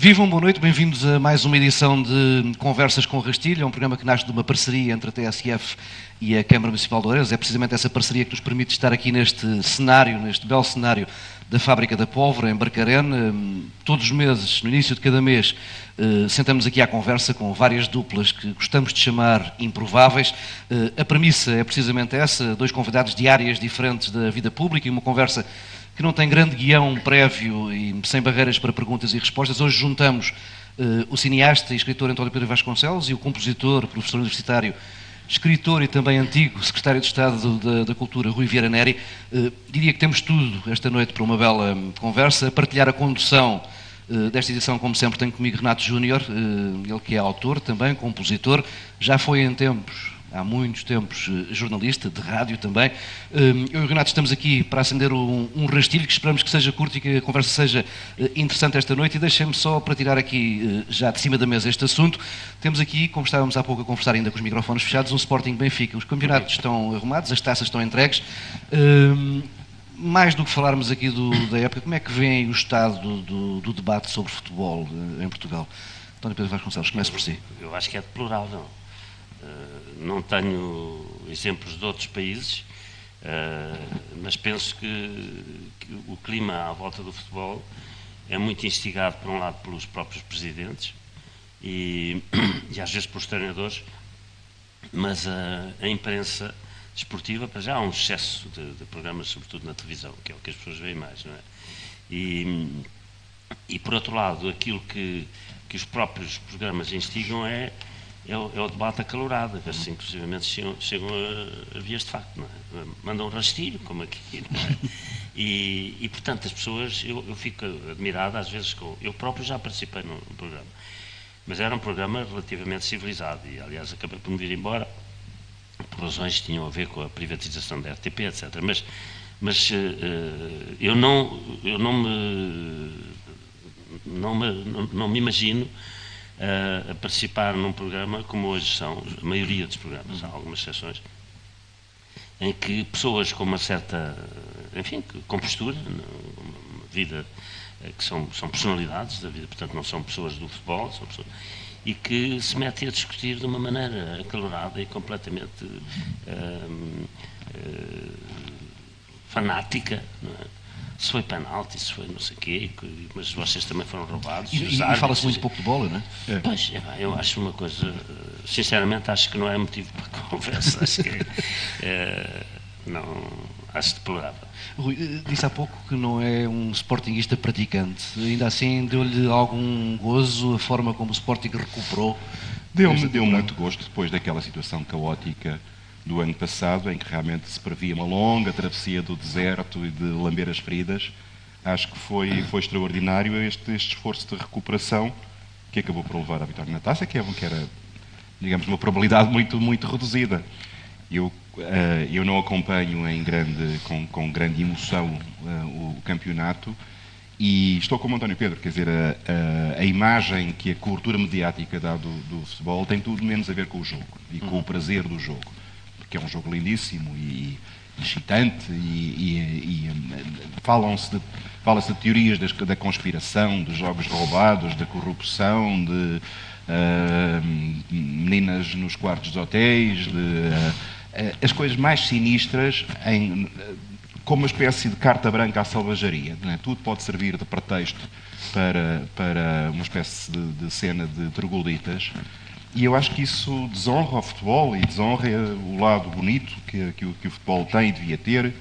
Vivam, boa noite, bem-vindos a mais uma edição de Conversas com Rastilho, um programa que nasce de uma parceria entre a TSF e a Câmara Municipal de Oeiras. É precisamente essa parceria que nos permite estar aqui neste cenário, neste belo cenário da Fábrica da Pólvora, em Barcarena. Todos os meses, no início de cada mês, eh, sentamos aqui à conversa com várias duplas que gostamos de chamar improváveis. Eh, a premissa é precisamente essa, dois convidados de áreas diferentes da vida pública e uma conversa que não tem grande guião prévio e sem barreiras para perguntas e respostas. Hoje juntamos uh, o cineasta e escritor António Pedro Vasconcelos e o compositor, professor universitário, escritor e também antigo secretário de Estado da, da Cultura, Rui Vieira Neri. Uh, diria que temos tudo esta noite para uma bela conversa. A partilhar a condução uh, desta edição, como sempre, tenho comigo Renato Júnior, ele que é autor também, compositor, já foi em tempos há muitos tempos eh, jornalista, de rádio também. Hum, eu e o Renato estamos aqui para acender um, um rastilho que esperamos que seja curto e que a conversa seja eh, interessante esta noite. E deixem-me só para tirar aqui, eh, já de cima da mesa, este assunto. Temos aqui, como estávamos há pouco a conversar ainda com os microfones fechados, um Sporting Benfica. Os campeonatos estão arrumados, as taças estão entregues. Hum, mais do que falarmos aqui do, da época, como é que vem o estado do, do, do debate sobre futebol em Portugal? António Pedro Vasconcelos, comece por si. Eu acho que é deplorável. Eh, não tenho exemplos de outros países, eh, mas penso que, que, o clima à volta do futebol é muito instigado, por um lado, pelos próprios presidentes e, e às vezes pelos treinadores, mas a, a imprensa desportiva, para já há um excesso de, de, programas, sobretudo na televisão, que é o que as pessoas veem mais, não é? E, e por outro lado, aquilo que, que os próprios programas instigam é é o, é o debate acalorado, que assim, inclusive chegam, chegam a, a vias de facto, é? mandam um rastilho, como aqui, é? e, e, portanto, as pessoas, eu, eu, fico admirado às vezes, com, eu próprio já participei num, num programa, mas era um programa relativamente civilizado, e aliás acabei por me vir embora, por razões que tinham a ver com a privatização da RTP, etc. Mas, mas uh, eu, não, eu não me, não me, não, não me imagino a, participar num programa como hoje são a maioria dos programas, há algumas exceções, em que pessoas com uma certa, enfim, com postura, uma vida eh, que são, são personalidades da vida, portanto não são pessoas do futebol, são pessoas, e que se metem a discutir de uma maneira acalorada e completamente uh, uh, fanática. Não é? Se foi penalti, se foi não sei o quê, mas vocês também foram roubados. E, e fala-se muito pouco de bola, não é? é. Pois, é, eu acho uma coisa, sinceramente, acho que não é motivo para conversa, acho que é, não, acho deplorável. Rui, eh, disse há pouco que não é um sportinguista praticante, ainda assim deu-lhe algum gozo a forma como o Sporting recuperou? Deu-me deu muito gosto depois daquela situação caótica do ano passado, em que realmente se previa uma longa travessia do deserto e de lamber as feridas. Acho que foi, foi extraordinário este, este esforço de recuperação que acabou por levar à vitória na taça, que, é, que era, digamos, uma probabilidade muito, muito reduzida. Eu, uh, eu não acompanho em grande, com, com grande emoção uh, o campeonato e estou como António Pedro, quer dizer, a, a, a, imagem que a cobertura mediática dá do, do futebol tem tudo menos a ver com o jogo e com o prazer do jogo que é um jogo lindíssimo e excitante, e, e, e falam-se de, fala-se de teorias das, da conspiração, dos jogos roubados, da corrupção, de uh, meninas nos quartos de hotéis, de, uh, as coisas mais sinistras em, como uma espécie de carta branca à salvajaria. É? Tudo pode servir de pretexto para, para uma espécie de, de cena de trogloditas. E eu acho que isso desonra o futebol e desonra o lado bonito que, que, que o futebol tem e devia ter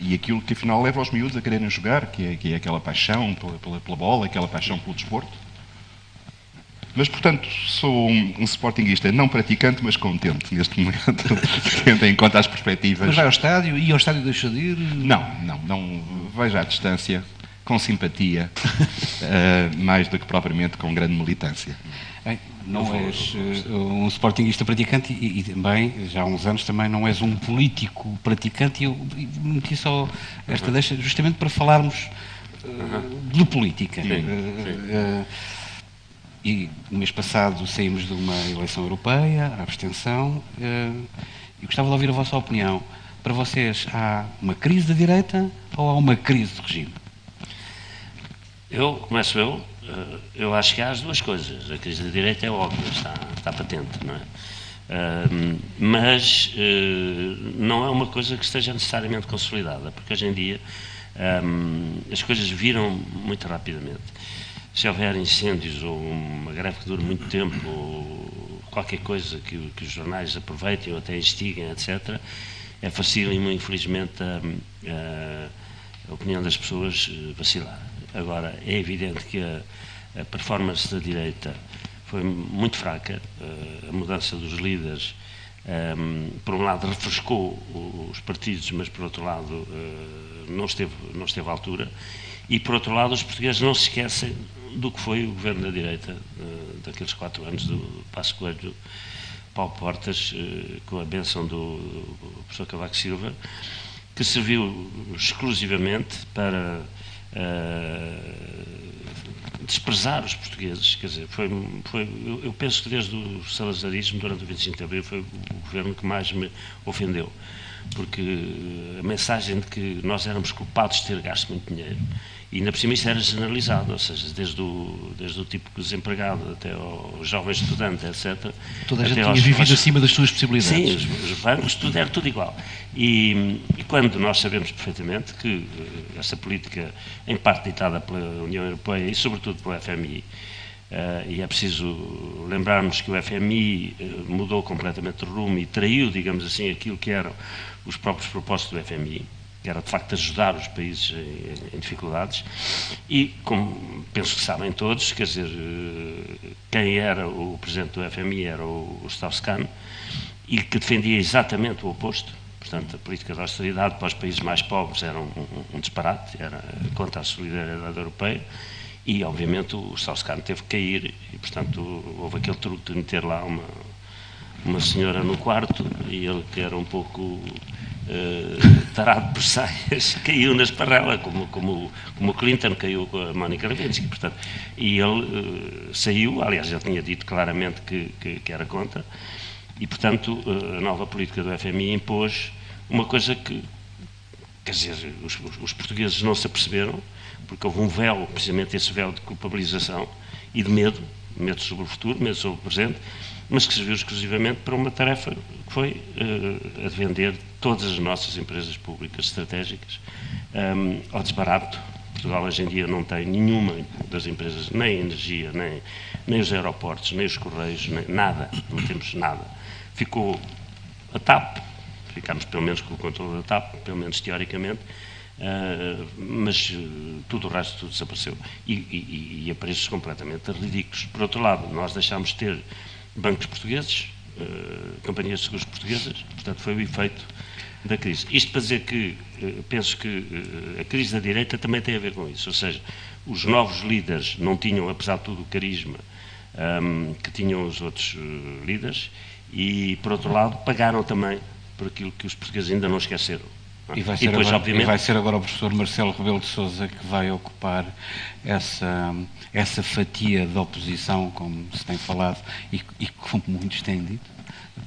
e aquilo que afinal leva os miúdos a quererem jogar, que é, que é aquela paixão pela, pela, pela, bola, aquela paixão pelo desporto. Mas, portanto, sou um, um sportinguista não praticante, mas contente neste momento, tendo em conta as perspectivas. Mas vai ao estádio e ao estádio deixa de ir? Não, não, não. Vejo à distância, com simpatia, uh, mais do que propriamente com grande militância. Bem, não és uh, um sportinguista praticante e, e, também, já há uns anos, também não és um político praticante. E eu meti só esta uhum. deixa justamente para falarmos uh, de política. Sim, uh, e no mês passado saímos de uma eleição europeia, a abstenção, e gostava de ouvir a vossa opinião. Para vocês, há uma crise da direita ou há uma crise de regime? Eu, começo eu, eh, eu acho que há as duas coisas. A crise da direita é óbvia, está, está patente, não é? Uh, mas uh, não é uma coisa que esteja necessariamente consolidada, porque hoje em dia um, as coisas viram muito rapidamente. Se houver incêndios ou uma greve que dure muito tempo, ou qualquer coisa que, que os jornais aproveitem ou até instiguem, etc., é fácil, infelizmente, a, a opinião das pessoas vacilar. Agora, é evidente que a, a performance da direita foi muito fraca, eh, a mudança dos líderes, um, eh, por um lado, refrescou os partidos, mas por outro lado, uh, não, esteve, não esteve à altura. E por outro lado, os portugueses não se esquecem do que foi o governo da direita, uh, daqueles quatro anos do Passo Coelho, Paulo Portas, com a benção do, do professor Cavaco Silva, que serviu exclusivamente para desprezar os portugueses, quer dizer, foi, foi, eu penso que desde o salazarismo, durante o 25 de Abril, foi o governo que mais me ofendeu, porque a mensagem de que nós éramos culpados de ter gasto muito dinheiro e ainda por cima isso era generalizado, ou seja, desde o, desde o tipo desempregado até ao jovem estudante, etc. Toda a gente tinha vivido acima das suas possibilidades. Sim, os, os bancos, tudo era tudo igual. E, e, quando nós sabemos perfeitamente que eh, essa política, em parte ditada pela União Europeia e sobretudo pela FMI, uh, eh, e é preciso lembrarmos que o FMI uh, eh, mudou completamente de rumo e traiu, digamos assim, aquilo que eram os próprios propósitos do FMI, que era de facto ajudar os países em, dificuldades. E, como penso que sabem todos, quer dizer, quem era o presidente do FMI era o, Strauss-Kahn, e que defendia exatamente o oposto. Portanto, a política de austeridade para os países mais pobres era um, um, um disparate, era contra a solidariedade europeia. E, obviamente, o Strauss-Kahn teve que cair e, portanto, houve aquele truque de meter lá uma, uma senhora no quarto e ele, que era um pouco uh, tarado por saias, caiu na esparrela, como, como, como Clinton caiu com a Mónica Lewinsky, portanto, e ele uh, saiu, aliás, ele tinha dito claramente que, que, que, era contra, e, portanto, uh, a nova política do FMI impôs uma coisa que, quer dizer, os, os portugueses não se aperceberam, porque houve um véu, precisamente esse véu de culpabilização e de medo, medo sobre o futuro, medo sobre o presente, mas que serviu exclusivamente para uma tarefa que foi uh, a de vender todas as nossas empresas públicas estratégicas um, ao desbarato. Portugal hoje em dia não tem nenhuma das empresas, nem energia, nem, nem os aeroportos, nem os correios, nem, nada, não temos nada. Ficou a TAP, ficámos pelo menos com o controle da TAP, pelo menos teoricamente, uh, mas uh, tudo o resto tudo desapareceu. E, e, e a preços completamente ridículos. Por outro lado, nós deixámos de ter bancos portugueses, uh, companhias de seguros portuguesas, portanto foi o efeito da crise. Isto para dizer que uh, penso que uh, a crise da direita também tem a ver com isso, ou seja, os novos líderes não tinham, apesar de tudo, o carisma um, que tinham os outros líderes e, por outro lado, pagaram também por aquilo que os portugueses ainda não esqueceram. E vai, ser, e depois, agora, obviamente... vai ser agora o professor Marcelo Rebelo de Sousa que vai ocupar essa, essa fatia de oposição, como se tem falado e, e como muitos têm dito?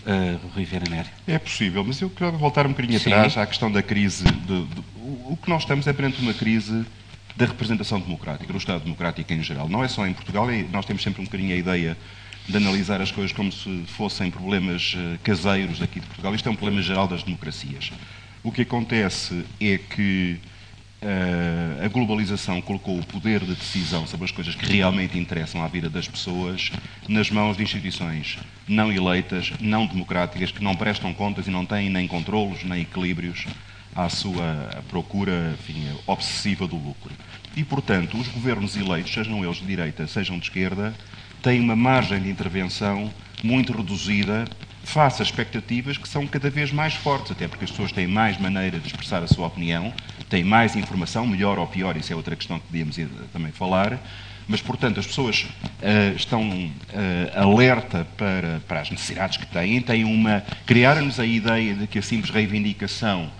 Uh, Rui Vieira Nério. É possível, mas eu quero voltar um bocadinho Sim. atrás à questão da crise. De, de, o que nós estamos é perante uma crise da representação democrática, do Estado democrático em geral. Não é só em Portugal, é, nós temos sempre um bocadinho a ideia de analisar as coisas como se fossem problemas uh, caseiros aqui de Portugal. Isto é um problema geral das democracias. O que acontece é que a globalização colocou o poder de decisão sobre as coisas que realmente interessam à vida das pessoas nas mãos de instituições não eleitas, não democráticas, que não prestam contas e não têm nem controlos nem equilíbrios à sua procura enfim, obsessiva do lucro. E, portanto, os governos eleitos, sejam eles de direita, sejam de esquerda, têm uma margem de intervenção muito reduzida face a expectativas que são cada vez mais fortes, até porque as pessoas têm mais maneira de expressar a sua opinião, têm mais informação, melhor ou pior, isso é outra questão que podíamos também falar, mas, portanto, as pessoas uh, estão uh, alerta para, para as necessidades que têm, têm uma... criaram-nos a ideia de que a simples reivindicação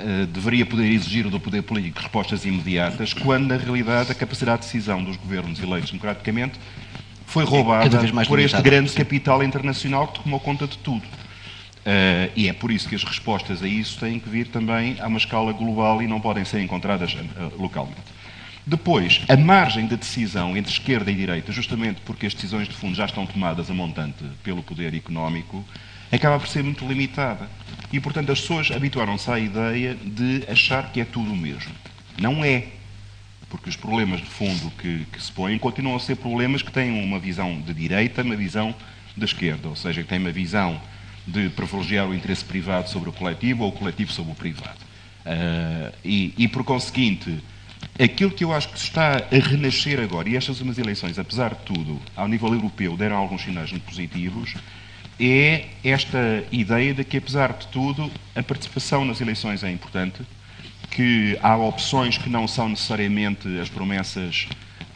uh, deveria poder exigir do poder político respostas imediatas, quando, na realidade, a capacidade de decisão dos governos eleitos democraticamente foi roubada por este grande capital internacional que tomou conta de tudo. Uh, e é por isso que as respostas a isso têm que vir também a uma escala global e não podem ser encontradas uh, localmente. Depois, a margem de decisão entre esquerda e direita, justamente porque as decisões de fundo já estão tomadas a montante pelo poder económico, acaba por ser muito limitada. E, portanto, as pessoas habituaram-se à ideia de achar que é tudo o mesmo. Não é. Porque os problemas de fundo que, que se põem continuam a ser problemas que têm uma visão de direita, uma visão de esquerda. Ou seja, que têm uma visão de privilegiar o interesse privado sobre o coletivo ou o coletivo sobre o privado. Uh, e, e, por conseguinte, aquilo que eu acho que está a renascer agora, e estas umas eleições, apesar de tudo, ao nível europeu, deram alguns sinais muito positivos, é esta ideia de que, apesar de tudo, a participação nas eleições é importante, que há opções que não são necessariamente as promessas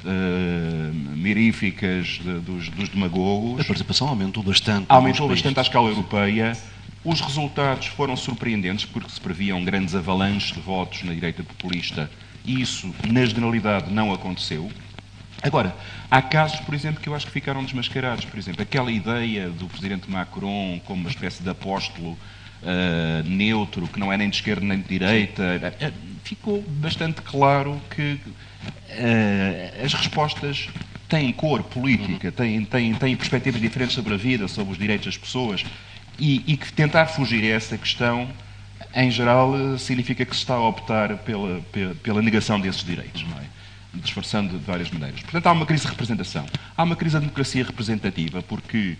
uh, miríficas de, dos, dos, demagogos. A participação aumentou bastante. Aumentou bastante à escala europeia. Os resultados foram surpreendentes porque se previam grandes avalanches de votos na direita populista e isso, na generalidade, não aconteceu. Agora, há casos, por exemplo, que eu acho que ficaram desmascarados. Por exemplo, aquela ideia do presidente Macron como uma espécie de apóstolo uh, neutro, que não é nem de esquerda nem de direita, uh, ficou bastante claro que uh, as respostas têm cor política, têm, têm, têm perspectivas diferentes sobre a vida, sobre os direitos das pessoas, e, e que tentar fugir a essa questão em geral, significa que se está a optar pela, pela, pela negação desses direitos, não é? disfarçando de várias maneiras. Portanto, há uma crise de representação. Há uma crise da democracia representativa, porque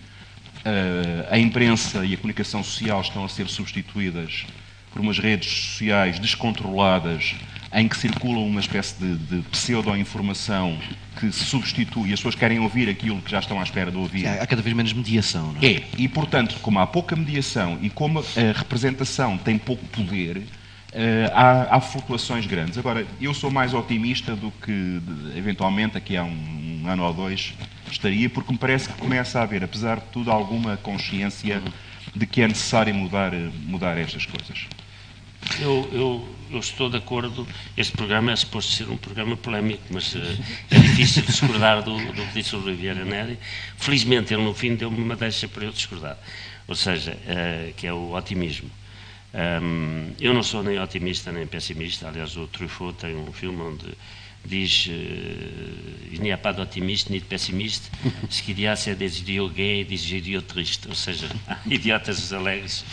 a imprensa e a comunicação social estão a ser substituídas por umas redes sociais descontroladas em que circula uma espécie de, de pseudo-informação que se substitui as pessoas querem ouvir aquilo que já estão à espera de ouvir. Há cada vez menos mediação, não é? É, e portanto, como há pouca mediação e como a representação tem pouco poder, Uh, há, há, flutuações grandes. Agora, eu sou mais otimista do que, eventualmente, aqui há um, um, ano ou dois estaria, porque me parece que começa a haver, apesar de tudo, alguma consciência de que é necessário mudar, mudar estas coisas. Eu, eu, eu, estou de acordo. Este programa é suposto ser um programa polémico, mas uh, é difícil discordar do, do que disse o Riviera Neri. Felizmente, ele no fim deu-me uma deixa para eu discordar. Ou seja, uh, que é o otimismo. Um, eu não sou nem otimista nem pessimista. Aliás, o Truffaut tem um filme onde diz il n'y a pas d'optimiste ni de pessimiste, ce qu'il y a c'est des idiots gays et des idiots tristes, ou seja, idiotas alegres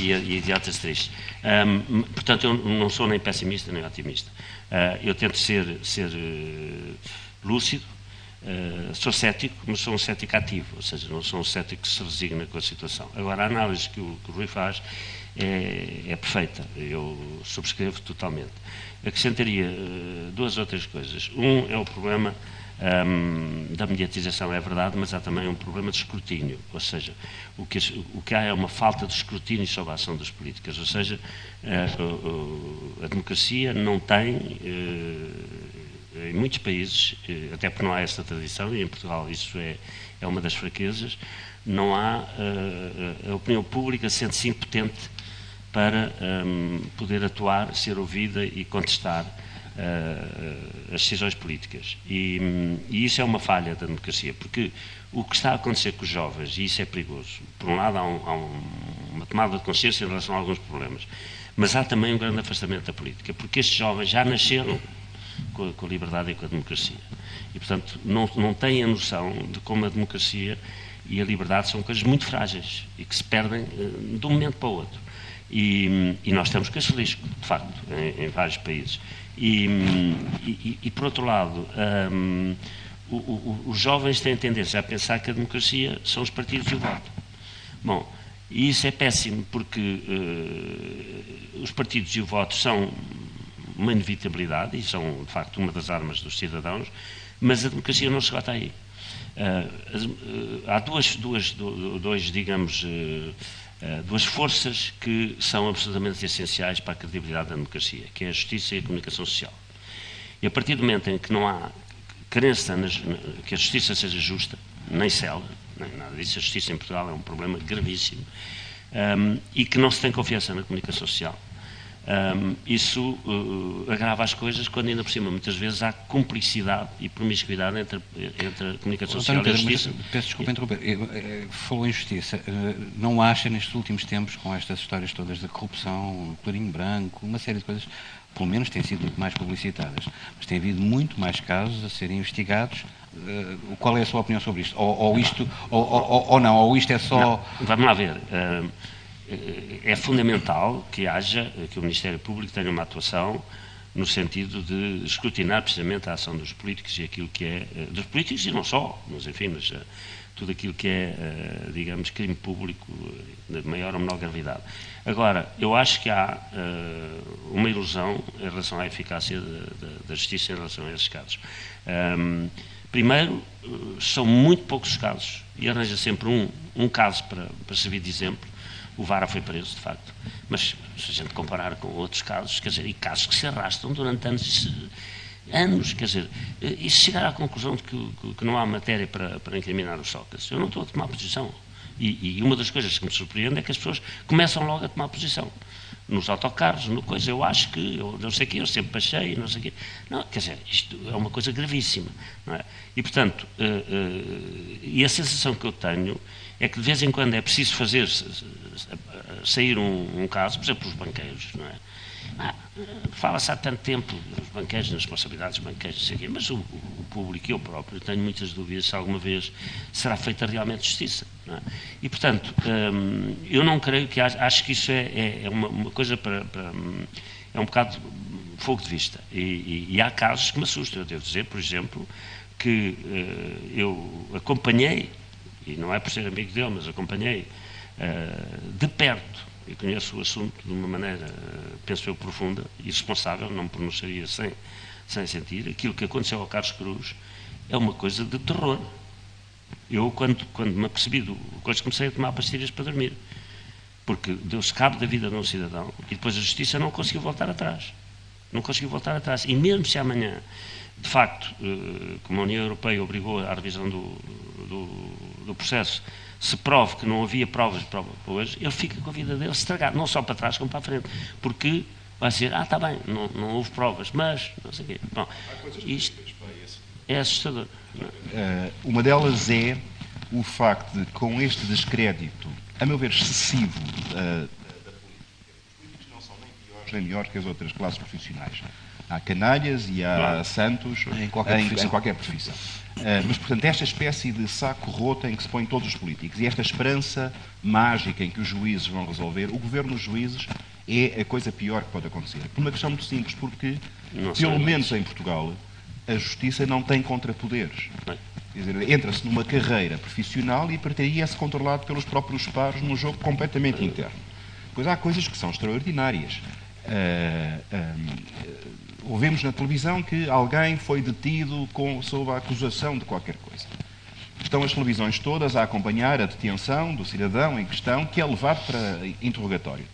e, e idiotas tristes. Um, portanto, eu não sou nem pessimista nem otimista. Uh, eu tento ser, ser uh, lúcido, Uh, sou cético, mas sou um cético ativo, ou seja, não sou um cético que se resigna com a situação. Agora, a análise que o, que o Rui faz é, é perfeita, eu subscrevo totalmente. Acrescentaria uh, duas outras coisas. Um é o problema um, da mediatização, é verdade, mas há também um problema de escrutínio, ou seja, o que, o que há é uma falta de escrutínio sobre a ação das políticas, ou seja, uh, a democracia não tem, uh, em muitos países, até porque não há essa tradição, e em Portugal isso é, é uma das fraquezas, não há, a opinião pública sente-se impotente para um, poder atuar, ser ouvida e contestar uh, as decisões políticas. E, um, e, isso é uma falha da democracia, porque o que está a acontecer com os jovens, e isso é perigoso, por um lado há, um, há uma tomada de consciência em relação a alguns problemas, mas há também um grande afastamento da política, porque estes jovens já nasceram com a, com a liberdade e com a democracia. E, portanto, não, não têm a noção de como a democracia e a liberdade são coisas muito frágeis e que se perdem uh, de um momento para o outro. E, e, nós esse risco, de facto, em, em vários países. E, e, e, por outro lado, um, o, o, os jovens têm tendência a pensar que a democracia são os partidos e o voto. Bom, e isso é péssimo, porque uh, os partidos e o voto são uma inevitabilidade e são, de facto, uma das armas dos cidadãos, mas a democracia não se esgota aí. Uh, uh, há duas, duas, dois, digamos, duas forças que são absolutamente essenciais para a credibilidade da democracia, que é a justiça e a comunicação social. E a partir do momento em que não há crença nas, que a justiça seja justa, nem cela, nem nada disso, a justiça em Portugal é um problema gravíssimo, um, ehm, e que não se tem confiança na comunicação social, um, isso uh, agrava as coisas quando ainda por cima muitas vezes há cumplicidade e promiscuidade entre, entre a comunicação social Pedro, e a justiça. Mas, peço desculpa interromper. Eh, falou em justiça. Eh, não acha nestes últimos tempos, com estas histórias todas da corrupção, clarinho branco, uma série de coisas, pelo menos têm sido muito mais publicitadas, mas tem havido muito mais casos a serem investigados. Uh, qual é a sua opinião sobre isto? Ou, ou isto, ou, ou, ou, não, ou isto é só... Não, vamos lá ver. Uh, é fundamental que haja, que o Ministério Público tenha uma atuação no sentido de escrutinar precisamente a ação dos políticos e aquilo que é, uh, dos políticos e não só, mas enfim, mas tudo aquilo que é, digamos, crime público de maior ou menor gravidade. Agora, eu acho que há uma ilusão em relação à eficácia da justiça em relação a esses casos. Primeiro, são muito poucos casos e arranja sempre um, um caso para, para servir de exemplo. O Vara foi preso, de facto. Mas se a gente comparar com outros casos, quer dizer, e casos que se arrastam durante anos, anos quer dizer, e se chegar à conclusão de que, que não há matéria para, para incriminar os Sócrates, eu não estou a tomar posição. E, e, uma das coisas que me surpreende é que as pessoas começam logo a tomar posição. Nos autocarros, no coisa, eu acho que, eu não sei o que, eu sempre achei, não sei o quê. Não, quer dizer, isto é uma coisa gravíssima. É? E, portanto, uh, uh, e a sensação que eu tenho é que de vez em quando é preciso fazer sair um, um caso, por exemplo, os banqueiros, não é? Ah, Fala-se há tanto tempo dos banqueiros, nas responsabilidades dos banqueiros, mas o, o, público e eu próprio tenho muitas dúvidas se alguma vez será feita realmente justiça. É? E, portanto, hum, eu não creio que acho, acho que isso é, é, é uma, uma, coisa para, para, é um bocado fogo de vista. E, e, e, há casos que me assustam. Eu devo dizer, por exemplo, que uh, eu acompanhei, e não é por ser amigo dele, mas acompanhei uh, de perto eu conheço o assunto de uma maneira, penso eu, profunda e responsável, não me pronunciaria sem, sem sentir. Aquilo que aconteceu ao Carlos Cruz é uma coisa de terror. Eu, quando, quando me apercebi do coisa, comecei a tomar pastilhas para dormir. Porque deu-se cabo da vida de um cidadão e depois a justiça não conseguiu voltar atrás. Não conseguiu voltar atrás. E mesmo se amanhã, de facto, eh, como a União Europeia obrigou à revisão do, do, do processo, se prove que não havia provas para hoje, ele fica com a vida dele estragada, não só para trás como para a frente, porque vai dizer, ah, está bem, não, não houve provas, mas, não sei o quê. Bom, isto é assustador. Uh, uma delas é o facto de, com este descrédito, a meu ver, excessivo uh, da política, os políticos não são nem piores nem melhores que as outras classes profissionais. Há canalhas e há claro. santos em qualquer, em, profissão. Em qualquer profissão. Uh, mas, portanto, esta espécie de saco roto em que se põem todos os políticos e esta esperança mágica em que os juízes vão resolver, o governo dos juízes é a coisa pior que pode acontecer. Por uma questão muito simples, porque, não pelo menos em Portugal, a justiça não tem contrapoderes. Entra-se numa carreira profissional e partir-se controlado pelos próprios pares num jogo completamente interno. Pois há coisas que são extraordinárias. Uh, uh, ouvimos na televisão que alguém foi detido com, sob a acusação de qualquer coisa. Estão as televisões todas a acompanhar a detenção do cidadão em questão que é levado para interrogatório.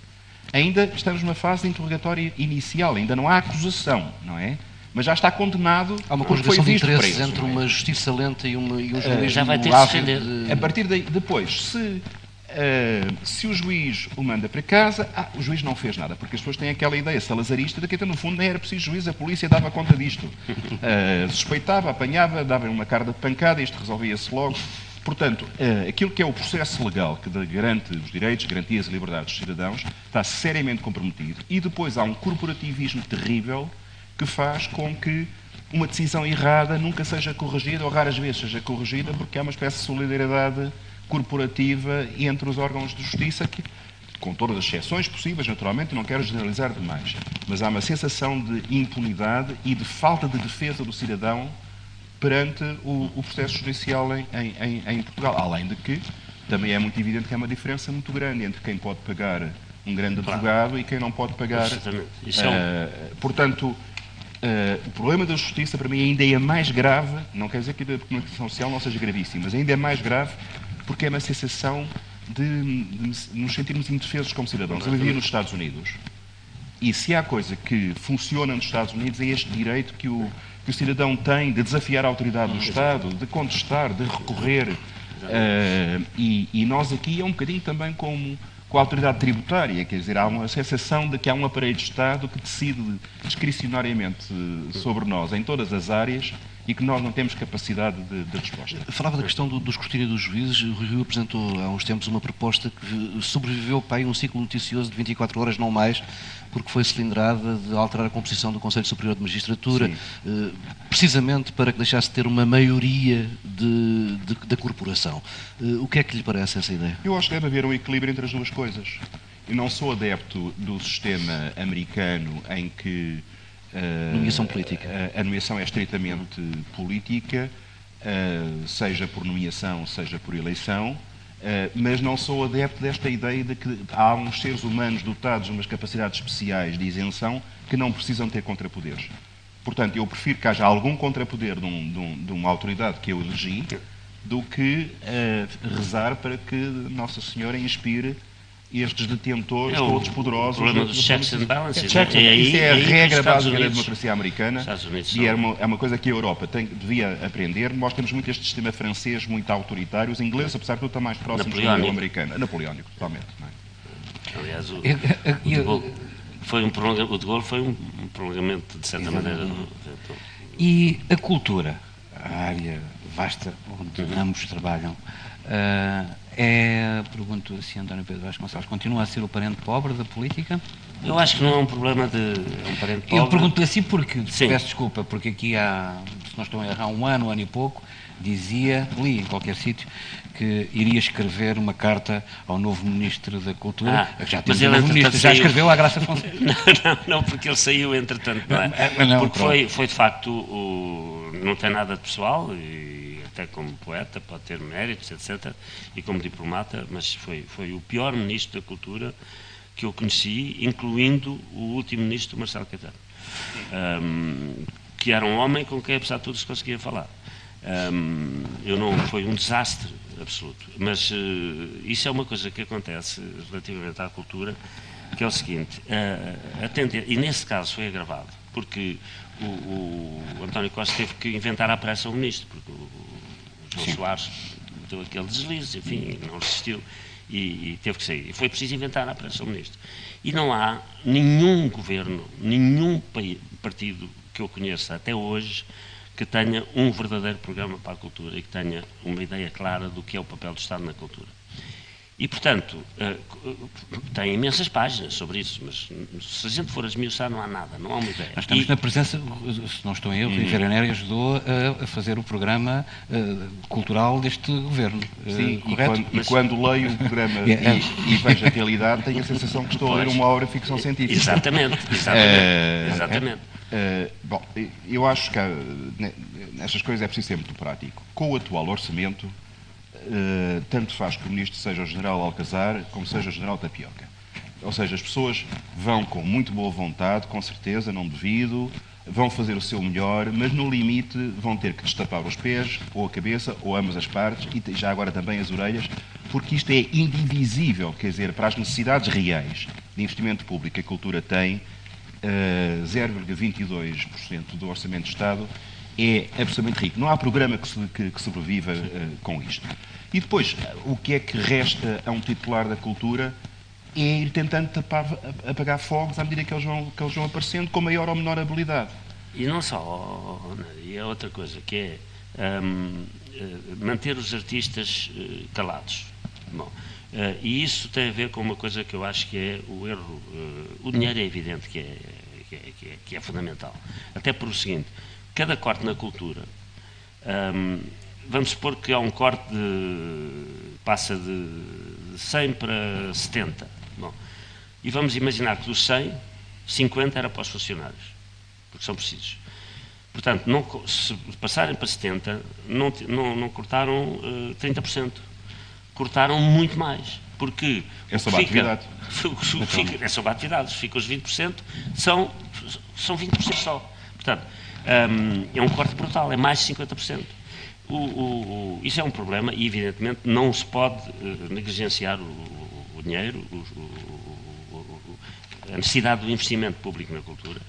Ainda estamos numa fase de interrogatório inicial, ainda não há acusação, não é? Mas já está condenado. Há uma conjugação de interesses preso, entre é? uma justiça lenta e, uma, e um juiz uh, já vai ter de defender. A partir daí, depois, se Uh, se o juiz o manda para casa, ah, o juiz não fez nada, porque as pessoas têm aquela ideia salazarista de que, no fundo, nem era preciso juiz, a polícia dava conta disto. Uh, suspeitava, apanhava, dava uma carga de pancada, isto resolvia-se logo. Portanto, uh, aquilo que é o processo legal que garante os direitos, garantias e liberdades dos cidadãos está seriamente comprometido. E depois há um corporativismo terrível que faz com que uma decisão errada nunca seja corrigida, ou raras vezes seja corrigida, porque há uma espécie de solidariedade corporativa entre os órgãos de justiça, que, com todas as exceções possíveis, naturalmente, não quero generalizar demais, mas há uma sensação de impunidade e de falta de defesa do cidadão perante o, o processo judicial em, em, em, Portugal. Além de que também é muito evidente que há uma diferença muito grande entre quem pode pagar um grande advogado claro. e quem não pode pagar. Isso é um... uh, portanto, Uh, o problema da justiça, para mim, ainda é mais grave, não quer dizer que a comunicação social não seja gravíssima, mas ainda é mais grave porque é uma sensação de, de nos sentirmos indefesos como cidadãos. Eu vivia nos Estados Unidos e se há coisa que funciona nos Estados Unidos é este direito que o, que o cidadão tem de desafiar a autoridade do Estado, de contestar, de recorrer. Uh, e, e, nós aqui é um bocadinho também como com a autoridade tributária, quer dizer, há uma sensação de que há um aparelho de Estado que decide discricionariamente sobre nós em todas as áreas e que nós não temos capacidade de, de resposta. Falava da questão do, do escrutínio dos juízes. O Rio apresentou há uns tempos uma proposta que sobreviveu para um ciclo noticioso de 24 horas, não mais, porque foi cilindrada de alterar a composição do Conselho Superior de Magistratura, eh, precisamente para que deixasse de ter uma maioria de, de, da corporação. Eh, o que é que lhe parece essa ideia? Eu acho que deve haver um equilíbrio entre as duas coisas. Eu não sou adepto do sistema americano em que uh, nomeação política. A, a, nomeação é estritamente política, uh, seja por nomeação, seja por eleição, uh, mas não sou adepto desta ideia de que há uns seres humanos dotados de umas capacidades especiais de isenção que não precisam ter contrapoderes. Portanto, eu prefiro que haja algum contrapoder de, um, de, um, de uma autoridade que eu elegi do que rezar para que Nossa Senhora inspire estes detentores é todos poderosos. O problema dos checks and balances. Checks, é, aí, isso é a regra básica da democracia americana e é uma, é uma coisa que a Europa tem, devia aprender. Nós temos muito este sistema francês muito autoritário. Os ingleses, apesar de tudo, estão mais próximos do modelo americano. Napoleónico, totalmente. É? Aliás, o, o, de Gaulle foi um o de Gaulle foi um prolongamento, de certa maneira. Do, e a cultura, a área vasta onde ambos trabalham, uh, é, pergunto se António Pedro Vasconcelos continua a ser o parente pobre da política? Eu acho que não é um problema de é um parente pobre. Eu pergunto assim porque, Sim. peço desculpa, porque aqui há, se não estou a errar, um ano, um ano e pouco, dizia, li em qualquer sítio, que iria escrever uma carta ao novo Ministro da Cultura. Ah, já mas ele, novo ministro, já escreveu à Graça Fonseca. não, não, não, porque ele saiu entretanto, não é? Não, não, porque foi, foi de facto, o, não tem nada de pessoal e até como poeta, pode ter méritos, etc., e como diplomata, mas foi, foi o pior ministro da Cultura que eu conheci, incluindo o último ministro, Marcelo Caetano, um, que era um homem com quem, apesar de tudo, se conseguia falar. Um, eu não foi um desastre absoluto, mas uh, isso é uma coisa que acontece relativamente à cultura, que é o seguinte, uh, e nesse caso foi agravado, porque o, o, António Costa teve que inventar à pressa o ministro, porque o, João Sim. Soares deu aquele deslize, enfim, não resistiu e, e, teve que sair. E foi preciso inventar a pressão ministro. E não há nenhum governo, nenhum partido que eu conheça até hoje que tenha um verdadeiro programa para a cultura e que tenha uma ideia clara do que é o papel do Estado na cultura. E, portanto, uh, tem imensas páginas sobre isso, mas se a gente for a esmiuçar, não há nada, não há uma ideia. Nós estamos e... na presença, se não estou em erro, uhum. Nery ajudou a, fazer o programa uh, cultural deste governo. Sim, uh, e, quando, mas... e, quando, leio o programa e, e, vejo a realidade, tenho a sensação que estou pois. a ler uma obra de ficção científica. Exatamente, exatamente. exatamente. bom, eu acho que nestas coisas é preciso ser muito prático. Com o atual orçamento, eh, tanto faz que o ministro seja o general Alcazar como seja o general Tapioca. Ou seja, as pessoas vão com muito boa vontade, com certeza, não devido, vão fazer o seu melhor, mas no limite vão ter que destapar os pés, ou a cabeça, ou ambas as partes, e já agora também as orelhas, porque isto é indivisível, quer dizer, para as necessidades reais de investimento público que a cultura tem, uh, eh, 0,22% do Orçamento de Estado é absolutamente rico. Não há programa que, que, que sobreviva uh, com isto. E depois, o que é que resta a um titular da cultura é ir tentando tapar, apagar fogos à medida que eles, vão, que eles vão aparecendo, com maior ou menor habilidade. E não só, e é outra coisa, que é um, eh, manter os artistas uh, calados. Bom, e isso tem a ver com uma coisa que eu acho que é o erro. O dinheiro é evidente é, que é, que, é, que, é, fundamental. Até por o seguinte, cada corte na cultura vamos supor que há um corte de, passa de 100 para 70. Bom, e vamos imaginar que dos 100, 50 era para os funcionários, porque são precisos. Portanto, não, se passarem para 70, não, não, não cortaram uh, eh, 30%. Cortaram muito mais. Porque é sobre a atividade. Fica, é sobre a atividade. Fica os 20%, são, são 20% só. Portanto, um, é um corte brutal, é mais de 50%. O, o, o, isso é um problema e, evidentemente, não se pode uh, negligenciar o, dinheiro, a necessidade do investimento público na cultura.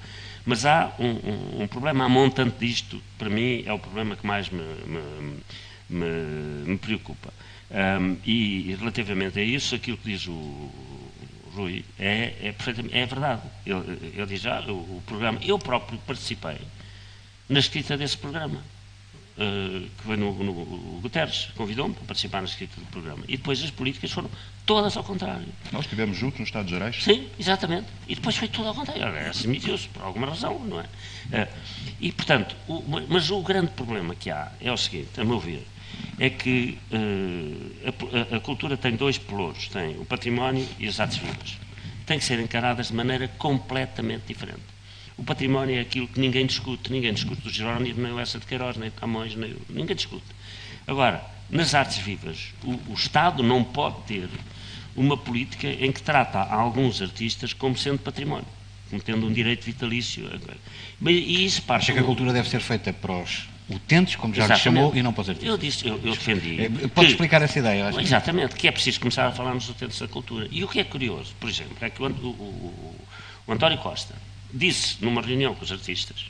Mas há um, um, um, problema, há montante disto, para mim, é o problema que mais me, me, me, me preocupa. Um, e, relativamente a isso, aquilo que diz o, Rui é, é, é verdade. Ele, ele diz já, ah, o, o programa, eu próprio participei na escrita desse programa. uh, que foi no, no Guterres, convidou-me para participar na escrita do programa. E depois as políticas foram todas ao contrário. Nós estivemos juntos nos Estados Gerais? Sim, exatamente. E depois foi tudo ao contrário. Aliás, admitiu-se por alguma razão, não é? Uh, e, portanto, o, mas o grande problema que há é o seguinte, a meu ver, é que uh, a, a, cultura tem dois pelouros, tem o património e as artes vivas. Têm que ser encaradas de maneira completamente diferente. O património é aquilo que ninguém discute, ninguém discute do Jerónimo, nem o Essa de Queiroz, nem o Camões, nem, ninguém discute. Agora, nas artes vivas, o, o Estado não pode ter uma política em que trata alguns artistas como sendo património, como tendo um direito vitalício. E isso parte. Acha que a cultura deve ser feita para os utentes, como já lhe chamou, e não para os artistas. Eu disse, eu, eu defendi. É, pode que, explicar essa ideia? Acho exatamente, que é preciso começar a falar nos utentes da cultura. E o que é curioso, por exemplo, é que o, o, o António Costa disse numa reunião com os artistas: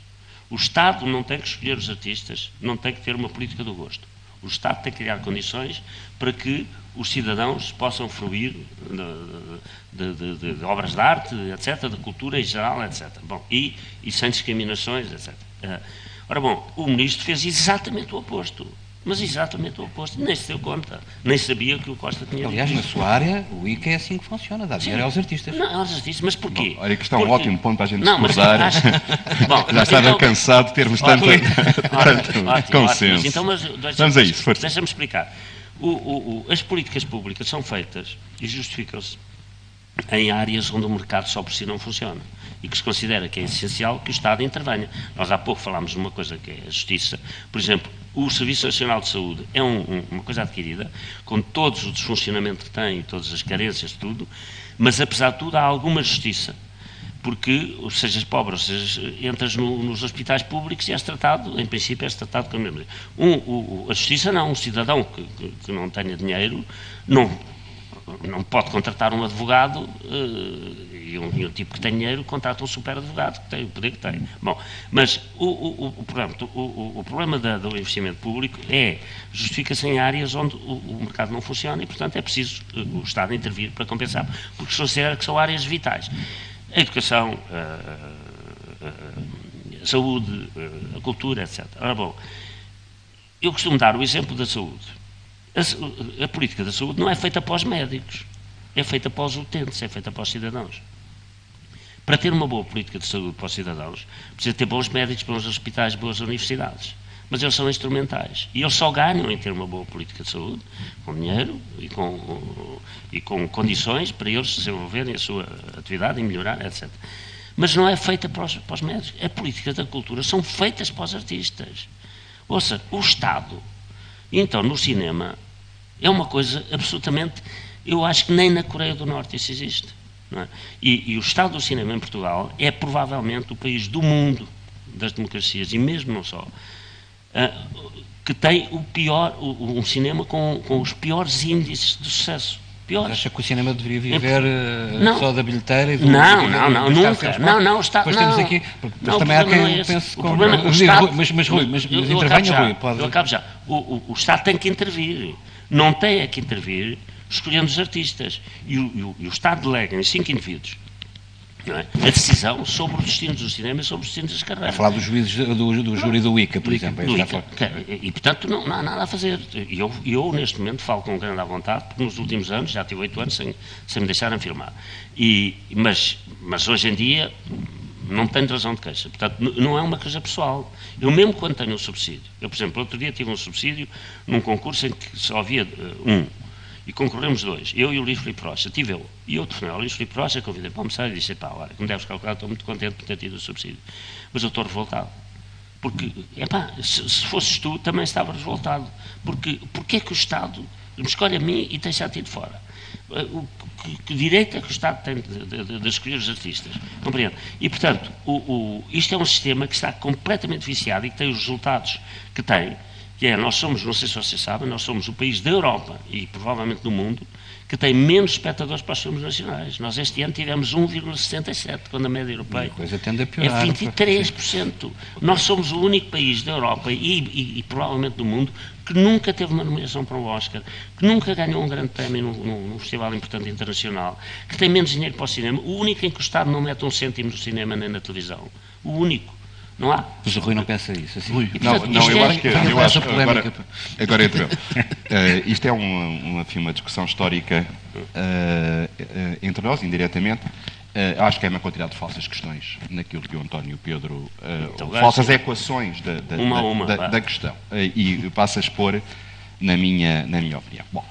o Estado não tem que escolher os artistas, não tem que ter uma política do gosto. O Estado tem que criar condições para que os cidadãos possam fruir de, de, de, de, obras de arte, etc., de cultura em geral, etc. Bom, e, e sem discriminações, etc. Eh, ora bom, o ministro fez exatamente o oposto. Mas exatamente o oposto, nem se deu conta, nem sabia que o Costa tinha Aliás, na sua área, o ICA é assim que funciona, dá dinheiro aos artistas. Não, aos artistas, mas porquê? Bom, olha que está um ótimo ponto para a gente não. Mas, Bom, Já estava então, cansado de termos tanto, tanto consenso. Mas, então, mas, Vamos a isso, Deixa-me explicar. O, o, o, as políticas públicas são feitas e justificam-se em áreas onde o mercado só por si não funciona e que se considera que é essencial que o Estado intervenha. Nós há pouco falámos de uma coisa que é a justiça. Por exemplo, o Serviço Nacional de Saúde é um, um, uma coisa adquirida, com todos o desfuncionamento que tem, todas as carências, tudo, mas apesar de tudo há alguma justiça. Porque, sejas pobre, ou sejas, entras no, nos hospitais públicos e és tratado, em princípio, és tratado como mesmo. Um, o, a justiça não, um cidadão que, que, que não tenha dinheiro não, não pode contratar um advogado uh, e, um, e um, tipo que tem dinheiro contrata um super advogado que tem o poder que tem. Bom, mas o, o, o, portanto, o, o problema da, do investimento público é justifica-se em áreas onde o, mercado não funciona e, portanto, é preciso uh, o Estado intervir para compensar, porque considera que são áreas vitais. A educação, a, a, a saúde, a cultura, etc. Ora, bom, eu costumo dar o exemplo da saúde a, a, política da saúde não é feita para os médicos, é feita para os utentes, é feita para os cidadãos. Para ter uma boa política de saúde para os cidadãos, precisa ter bons médicos, bons hospitais, boas universidades. Mas eles são instrumentais. E eles só ganham em ter uma boa política de saúde, com dinheiro e com, e com condições para eles desenvolverem a sua atividade e melhorar, etc. Mas não é feita para os, para os médicos. A política da cultura são feitas para os artistas. Ouça, o Estado então, no cinema, é uma coisa absolutamente. Eu acho que nem na Coreia do Norte isso existe. É? E, e, o estado do cinema em Portugal é provavelmente o país do mundo das democracias, e mesmo não só, uh, que tem o pior, o, um cinema com, com os piores índices de sucesso piores. Acha que o cinema deveria viver é, não. só da bilheteira e do Não, não, não, nunca. Não, não, está. Depois não. aqui. Depois também há quem é pense como. Problema, mas, Estado, mas, mas, Rui, mas, mas intervenha, Rui. Pode... Eu acabo já. O, o, o Estado tem que intervir. Não tem é que intervir escolhendo os artistas. E o, e o, e o Estado delega em cinco indivíduos é? a decisão sobre os destinos do cinema e sobre os destinos das carreiras. A falar dos juízes do, do júri do ICA, por exemplo. Do ICA. E, portanto, não, não, há nada a fazer. Eu, eu, neste momento, falo com grande à vontade, porque nos últimos anos, já tive oito anos sem, sem me deixarem filmar. E, mas, mas hoje em dia, não tenho razão de queixa. Portanto, não é uma coisa pessoal. Eu mesmo quando tenho um subsídio, eu, por exemplo, outro dia tive um subsídio num concurso em que só havia uh, um e concorremos dois, eu e o Luís Filipe Rocha, tive eu, e eu telefonei ao Luís Filipe Rocha, convidei para almoçar e disse, pá, olha, como deves calcular, estou muito contente por ter tido o subsídio, mas eu estou revoltado, porque, epá, se, se fosses tu, também estava revoltado, porque, porque é que o Estado me escolhe a mim e deixa ti de fora? Eh, o, que, que, direito é que o Estado tem de, de, de escolher os artistas? Compreendo? E, portanto, o, o, isto é um sistema que está completamente viciado e que tem os resultados que tem, que é, nós somos, não sei se vocês sabem, nós somos o país da Europa e provavelmente do mundo que tem menos espectadores para os filmes nacionais. Nós este ano tivemos 1,67, quando a média europeia coisa tende a piorar, é 23%. Nós somos o único país da Europa e, e, e, provavelmente do mundo que nunca teve uma nomeação para o Oscar, que nunca ganhou um grande prémio num, num, num festival importante internacional, que tem menos dinheiro para o cinema, o único em que o Estado não mete um cêntimo no cinema nem na televisão. O único. Não há. Mas o Rui não pensa isso. Assim. Rui, não, não, eu acho que. Eu acho, agora, agora entrou. Uh, isto é uma, uma, uma discussão histórica uh, uh, entre nós, indiretamente. acho que é uma quantidade de falsas questões naquilo que o António e o Pedro. Então, falsas equações da, da, uma uma, da, da questão. e passo a expor na minha, na minha opinião. Bom.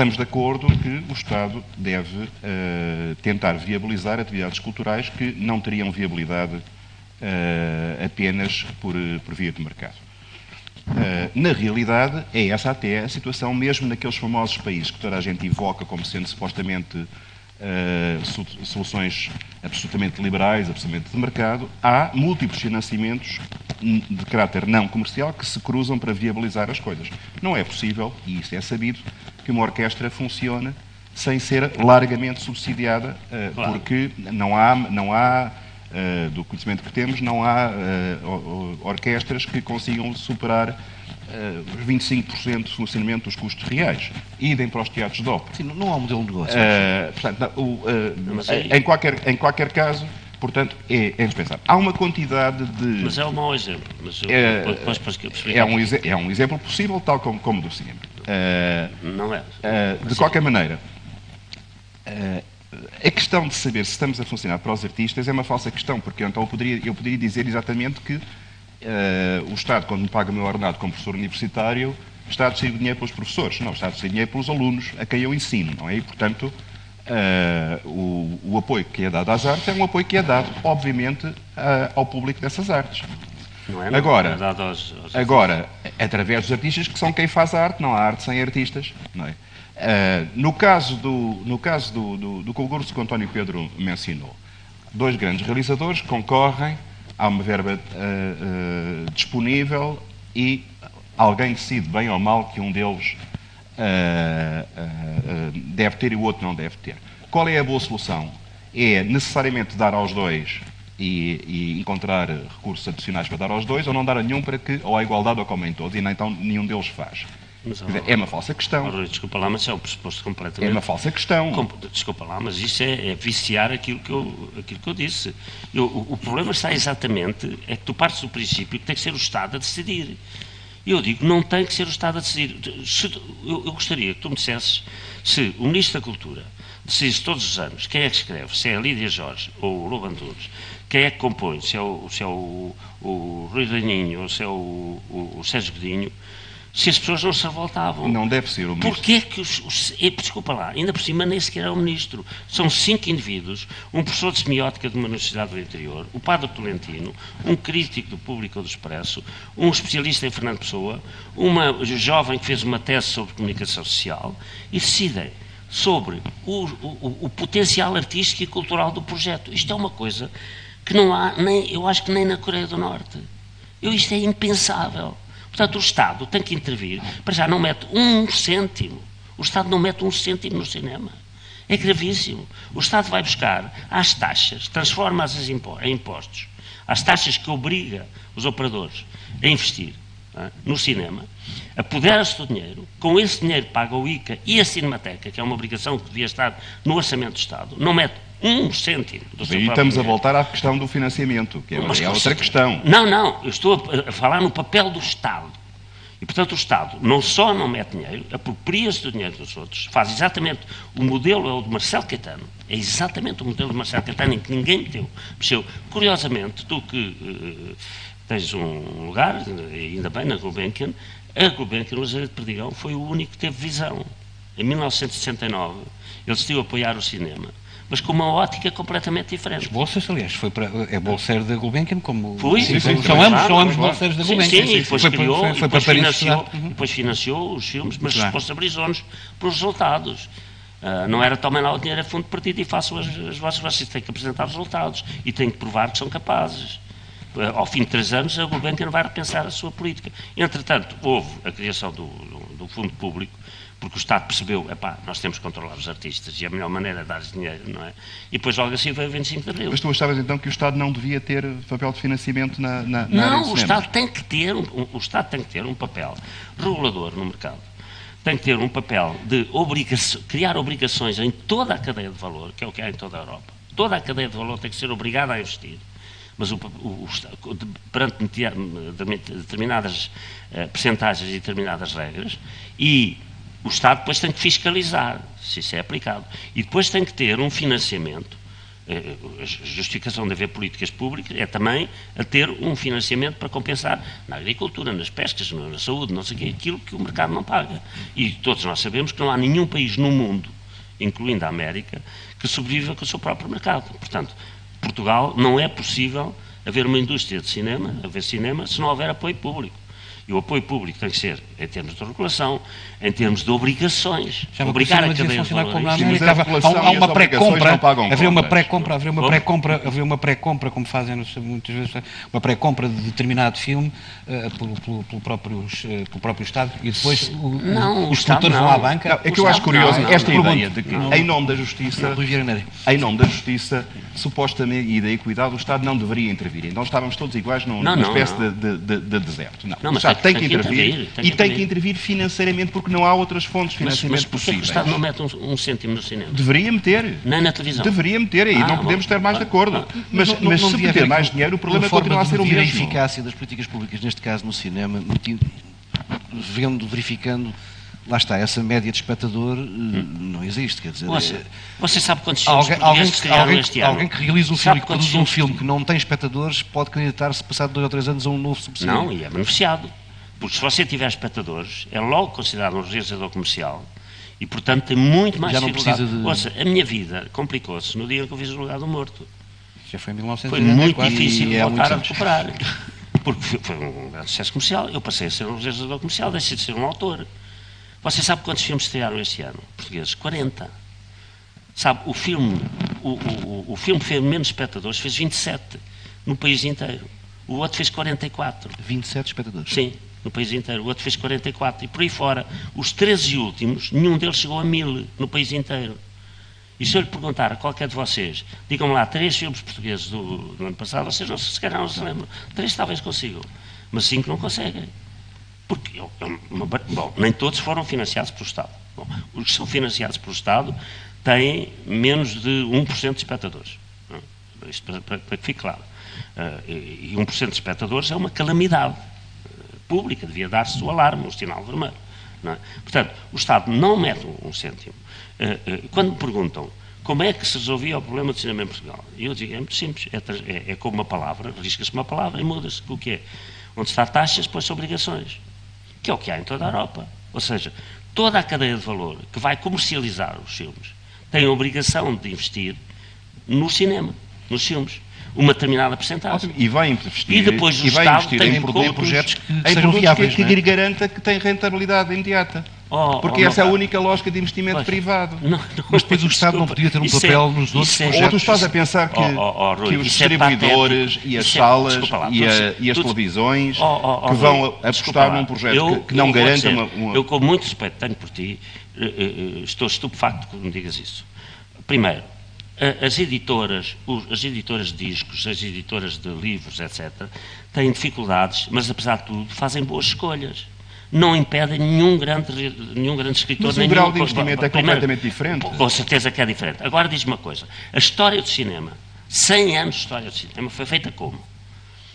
Estamos de acordo que o Estado deve uh, tentar viabilizar atividades culturais que não teriam viabilidade uh, apenas por, por, via de mercado. Uh, na realidade, é essa até a situação, mesmo naqueles famosos países que toda a gente evoca como sendo supostamente soluções absolutamente liberais, absolutamente de mercado, há múltiplos financiamentos de caráter não comercial que se cruzam para viabilizar as coisas. Não é possível, e isso é sabido, que uma orquestra funcione sem ser largamente subsidiada, uh, claro. porque não há, não há uh, do conhecimento que temos, não há uh, orquestras que consigam superar os 25% de funcionamento dos custos reais. Idem para os teatros de ópera. Sim, não há um modelo de negócio. portanto, o, em, qualquer, em qualquer caso, Portanto, é, é indispensável. Há uma quantidade de. Mas é um mau exemplo. Eu, é, depois, depois é, um, é um exemplo possível, tal como, como do cinema. Uh, não é. Uh, de qualquer maneira, uh, a questão de saber se estamos a funcionar para os artistas é uma falsa questão, porque então eu poderia, eu poderia dizer exatamente que o Estado, quando me paga o meu ordenado como professor universitário, está a decidir dinheiro pelos professores. Não, está a decidir dinheiro pelos alunos a quem eu ensino, não é? E, portanto, o, o, apoio que é dado às artes é um apoio que é dado, obviamente, ao público dessas artes. Não é, não. Agora, é aos, aos agora, através dos artistas, que são quem faz a arte, não há arte sem artistas. Não é? Uh, no caso, do, no caso do, do, do concurso que o António Pedro mencionou, dois grandes realizadores concorrem, há uma verba uh, uh, disponível e alguém decide, bem ou mal, que um deles deve ter e o outro não deve ter. Qual é a boa solução? É necessariamente dar aos dois e, e, encontrar recursos adicionais para dar aos dois, ou não dar a nenhum para que, ou a igualdade ou comem todos, e nem então nenhum deles faz. Mas, dizer, é uma falsa questão. Desculpa lá, mas é um pressuposto completamente. É uma falsa questão. Com, desculpa lá, mas isso é, é, viciar aquilo que eu, aquilo que eu disse. Eu, o, o, problema está exatamente, é que tu partes do princípio que tem que ser o Estado a decidir. E eu digo, não tem que ser o Estado a decidir. Se, eu, eu, gostaria que tu me dissesses se o Ministro da Cultura decidisse todos os anos quem é que escreve, se é a Lídia Jorge ou o Lobo Antunes, quem é que compõe, se é o, se é o, o Rui Daninho ou se é o, o, o Sérgio Godinho, se as pessoas não se revoltavam. Não deve ser o ministro. Porquê que os, os, Desculpa lá, ainda por cima nem sequer é o ministro. São cinco indivíduos, um professor de semiótica de uma universidade do interior, o padre Tolentino, um crítico do Público do Expresso, um especialista em Fernando Pessoa, uma jovem que fez uma tese sobre comunicação social e decidem sobre o, o, o potencial artístico e cultural do projeto. Isto é uma coisa que não há, nem, eu acho que nem na Coreia do Norte. Eu, isto é impensável. Portanto, o Estado tem que intervir, para já não mete um cêntimo. O Estado não mete um cêntimo no cinema. É gravíssimo. O Estado vai buscar as taxas, transforma-as em impostos, as taxas que obriga os operadores a investir é, no cinema, apodera-se do dinheiro, com esse dinheiro paga o ICA e a Cinemateca, que é uma obrigação que devia estar no orçamento do Estado, não mete um cêntimo do seu E estamos dinheiro. a voltar à questão do financiamento, que é, é outra questão. Não, não, eu estou a falar no papel do Estado. E, portanto, o Estado não só não mete dinheiro, apropria-se do dinheiro dos outros, faz exatamente o modelo, é o de Marcelo Caetano, é exatamente o modelo de Marcelo Caetano em que ninguém meteu. Mexeu. Curiosamente, tu que uh, tens um lugar, ainda bem, na Gulbenkian, a Gulbenkian, o de Perdigão, foi o único que teve visão. Em 1969, ele decidiu apoiar o cinema mas com uma ótica completamente diferente. As bolsas, aliás, foi para, é bolseiro da Gulbenkian, como foi, sim, sim, são, ambos, são ambos bolseiros da Gulbenkian. Sim, sim, e depois foi, criou, foi, foi depois, financiou, uhum. depois financiou os filmes, mas responsabilizou-nos pelos resultados. Uh, não era tomem lá o dinheiro a fundo partido e façam as, as vossas, vocês têm que apresentar resultados e têm que provar que são capazes. Uh, ao fim de três anos, a Gulbenkian vai repensar a sua política. Entretanto, houve a criação do, do, do Fundo Público, porque o Estado percebeu, epá, nós temos que controlar os artistas e a melhor maneira é dar dinheiro, não é? E depois logo assim veio o 25 de Abril. Mas tu achavas então que o Estado não devia ter papel de financiamento na, na, na Não, o Estado tem que ter, um, o Estado tem que ter um papel regulador no mercado. Tem que ter um papel de obrigação, criar obrigações em toda a cadeia de valor, que é o que há em toda a Europa. Toda a cadeia de valor tem que ser obrigada a investir mas o, o, o, perante determinadas uh, percentagens e determinadas regras, e o Estado depois tem que fiscalizar se isso é aplicado. E depois tem que ter um financiamento. Eh, a justificação de haver políticas públicas é também a ter um financiamento para compensar na agricultura, nas pescas, na saúde, não sei o quê, aquilo que o mercado não paga. E todos nós sabemos que não há nenhum país no mundo, incluindo a América, que sobreviva com o seu próprio mercado. Portanto, Portugal não é possível haver uma indústria de cinema, haver cinema, se não houver apoio público. E o apoio público tem que ser em termos de regulação, em termos de obrigações. Já obrigar a cadeia de valores. Como na América, há, há uma pré-compra, haver uma pré-compra, haver uma pré-compra, haver uma pré-compra, como fazem muitas vezes, uma pré-compra de determinado filme uh, pelo, pelo, pelo, próprios, uh, pelo próprio Estado e depois o, não, os produtores vão à banca. Não, é que eu acho curioso não, esta ideia de que, em nome da justiça, em nome da justiça, supostamente e da equidade, o Estado não deveria intervir. Então estávamos todos iguais numa espécie de, deserto. Não, Estado tem, que intervir, tem e tem que intervir financeiramente porque não há outras fontes de financiamento mas, mas possíveis. o Estado não mete um, um cêntimo no cinema? Deveria meter. Nem na televisão? Deveria meter e ah, não podemos estar mais de acordo. Ah, mas, não, mas não, se meter mais dinheiro, o problema continua a ser o mesmo. a eficácia das políticas públicas, neste caso no cinema, vendo, verificando lá está, essa média de espectador hum. não existe, quer dizer... Você, é, você sabe quantos filmes alguém, alguém que, alguém, este alguém que realiza um filme e produz um filme que não tem espectadores pode candidatar-se, passado dois ou três anos, a um novo subsídio. Não, e é beneficiado. Porque se você tiver espectadores, é logo considerado um realizador comercial e, portanto, tem muito mais Já não precisa de... Ouça, a minha vida complicou-se no dia em que eu fiz o lugar do morto. Já foi em 1994. Foi muito difícil é voltar a recuperar. Porque foi um grande sucesso comercial. Eu passei a ser um realizador comercial, deixei de ser um autor. Você sabe quantos filmes estrearam este ano? Portugueses? 40. Sabe, o filme, o, o, o filme que fez menos espectadores fez 27 no país inteiro. O outro fez 44. 27 espectadores? Sim no país inteiro, o outro fez 44, e por aí fora, os 13 últimos, nenhum deles chegou a mil no país inteiro. E se eu lhe perguntar a qualquer de vocês, digam lá três filmes portugueses do, do ano passado, vocês não se, calhar não se lembram. Três talvez consigam, mas cinco não conseguem. Porque, eu, eu, bom, nem todos foram financiados pelo Estado. Bom, os que são financiados pelo Estado têm menos de 1% de espectadores. Isto para, para, para que fique claro. Uh, e 1% de espectadores é uma calamidade pública, devia dar-se o alarme, o sinal vermelho. É? Portanto, o Estado não mete um cêntimo. Eh, eh, quando me perguntam como é que se resolvia o problema do cinema em Portugal, eu digo, é muito simples, é, é, é como uma palavra, risca-se uma palavra e muda-se. O que é? Onde está taxas, põe-se obrigações. Que é o que há em toda a Europa. Ou seja, toda a cadeia de valor que vai comercializar os filmes tem a obrigação de investir no cinema, nos filmes uma determinada porcentagem. E vai investir, e depois o e vai Estado investir tem em produtos, projetos que, em sejam viáveis, que, que lhe garanta que tem rentabilidade imediata. Oh, Porque oh, essa é a única lógica de investimento pois, privado. Não, não, Mas depois o Estado não podia ter um papel é, nos outros é, projetos. Ou tu estás a pensar que, oh, Rui, que os é distribuidores é e as salas lá, e, a, e, as tu, televisões que vão apostar num projeto eu, que, que não garanta uma, uma, Eu, com muito respeito tenho por ti, eh, eh, eh, estou estupefacto quando me digas isso. Primeiro, as editoras, as editoras de discos, as editoras de livros, etc., têm dificuldades, mas apesar de tudo fazem boas escolhas. Não impedem nenhum grande, nenhum grande escritor. Mas o grau de investimento é completamente diferente. Com certeza que é diferente. Agora diz-me uma coisa: a história do cinema, 100 anos de história do cinema, foi feita como?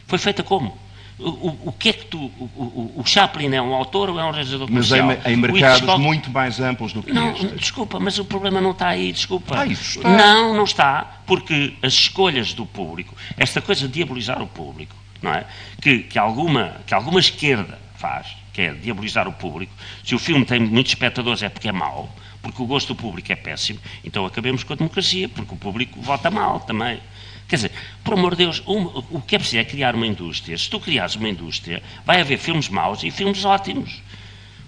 Foi feita como? O, o, que é que tu. O, o, Chaplin é um autor ou é um realizador comercial? Mas em, em mercados Hitchcock... muito mais amplos do que não, este. Desculpa, mas o problema não está aí, desculpa. Ah, isso está. Não, não está, porque as escolhas do público, esta coisa de diabolizar o público, não é? Que, que, alguma, que alguma esquerda faz, que é diabolizar o público, se o filme tem muitos espectadores é porque é mau, porque o gosto do público é péssimo, então acabemos com a democracia, porque o público vota mal também. Quer dizer, por amor de Deus, um, o que é preciso é criar uma indústria. Se tu criares uma indústria, vai haver filmes maus e filmes ótimos.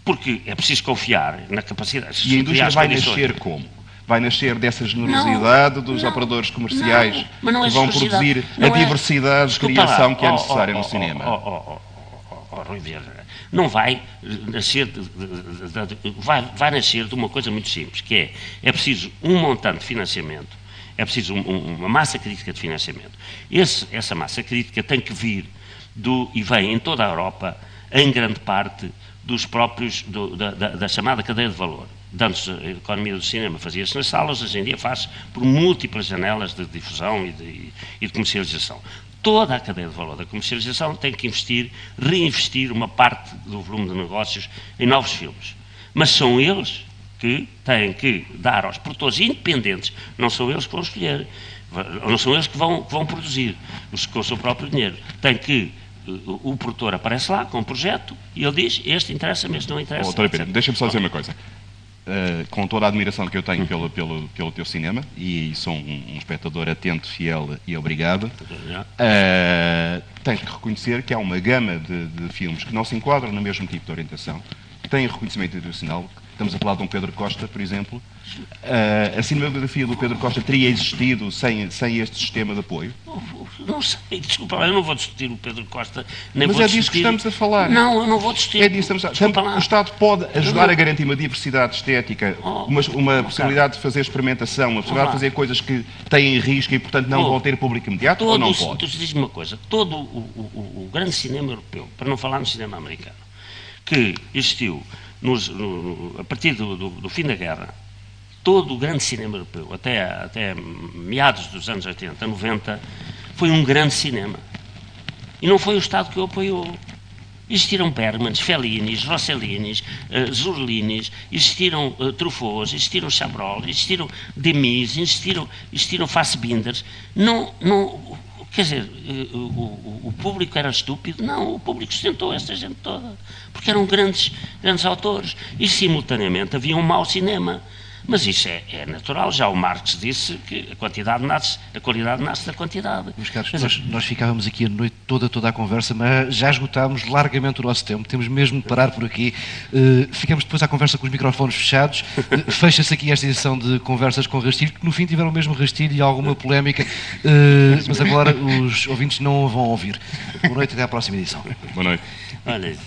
Porque é preciso confiar na capacidade. E a indústria vai nascer como? Vai nascer dessa generosidade não, dos não, operadores comerciais não, é que vão produzir a é, diversidade de criação lá, que é necessária oh, oh, no cinema. Oh, oh, Rui não vai nascer de, de, de, vai, vai nascer de uma coisa muito simples, que é, é preciso um montante de financiamento é preciso um, um, uma massa crítica de financiamento. Esse, essa massa crítica tem que vir do, e vem em toda a Europa, em grande parte, dos próprios, do, da, da, da, chamada cadeia de valor. Antes, a economia do cinema fazia-se nas salas, hoje em dia faz por múltiplas janelas de difusão e de, e de comercialização. toda a cadeia de valor da comercialização tem que investir, reinvestir uma parte do volume de negócios em novos filmes. Mas são eles que têm que dar aos produtores independentes, não são eles que vão escolher, não são eles que vão, que vão produzir com o seu próprio dinheiro. Tem que o produtor aparece lá com um projeto e ele diz: Este interessa-me, este não interessa. Oh, Deixa-me só dizer uma coisa. Uh, com toda a admiração que eu tenho pelo, pelo, pelo teu cinema, e sou um, um espectador atento, fiel e obrigado, uh, tens que reconhecer que há uma gama de, de filmes que não se enquadram no mesmo tipo de orientação, que têm reconhecimento internacional, Estamos a falar de um Pedro Costa, por exemplo. Uh, a cinematografia do Pedro Costa teria existido sem, sem este sistema de apoio? Não sei, desculpa, eu não vou discutir o Pedro Costa, nem Mas vou é disso que estamos a falar. Não, eu não vou discutir. É disso que estamos a falar. O Estado pode ajudar não... a garantir uma diversidade estética, oh, uma, uma possibilidade de fazer experimentação, uma possibilidade oh, de fazer coisas que têm risco e, portanto, não oh, vão ter público imediato, ou não pode? Diz-me uma coisa, todo o, o, o grande cinema europeu, para não falar no cinema americano, que existiu nos, no, a partir do, do, do, fim da guerra, todo o grande cinema europeu, até, até meados dos anos 80, 90, foi um grande cinema. E não foi o Estado que o apoiou. Existiram Bergmans, Fellinis, Rossellinis, uh, Zurlinis, existiram uh, existiram Chabrol, existiram Demis, existiram, existiram Fassbinders. Não, não, Quer dizer, eh, o, o, o, público era estúpido? Não, o público sustentou essa gente toda. Porque eram grandes, grandes autores. E, simultaneamente, havia um mau cinema. Mas isso é, é, natural, já o Marx disse que a quantidade nasce, a qualidade nasce da quantidade. Meus caros, nós, nós, ficávamos aqui a noite toda, toda a conversa, mas já esgotámos largamente o nosso tempo, temos mesmo de parar por aqui. Uh, ficamos depois à conversa com os microfones fechados. Uh, Fecha-se aqui esta edição de Conversas com Rastilho, que no fim tiveram o mesmo rastilho e alguma polémica, uh, mas agora os ouvintes não vão ouvir. Boa noite, até à próxima edição. Boa noite. Olha,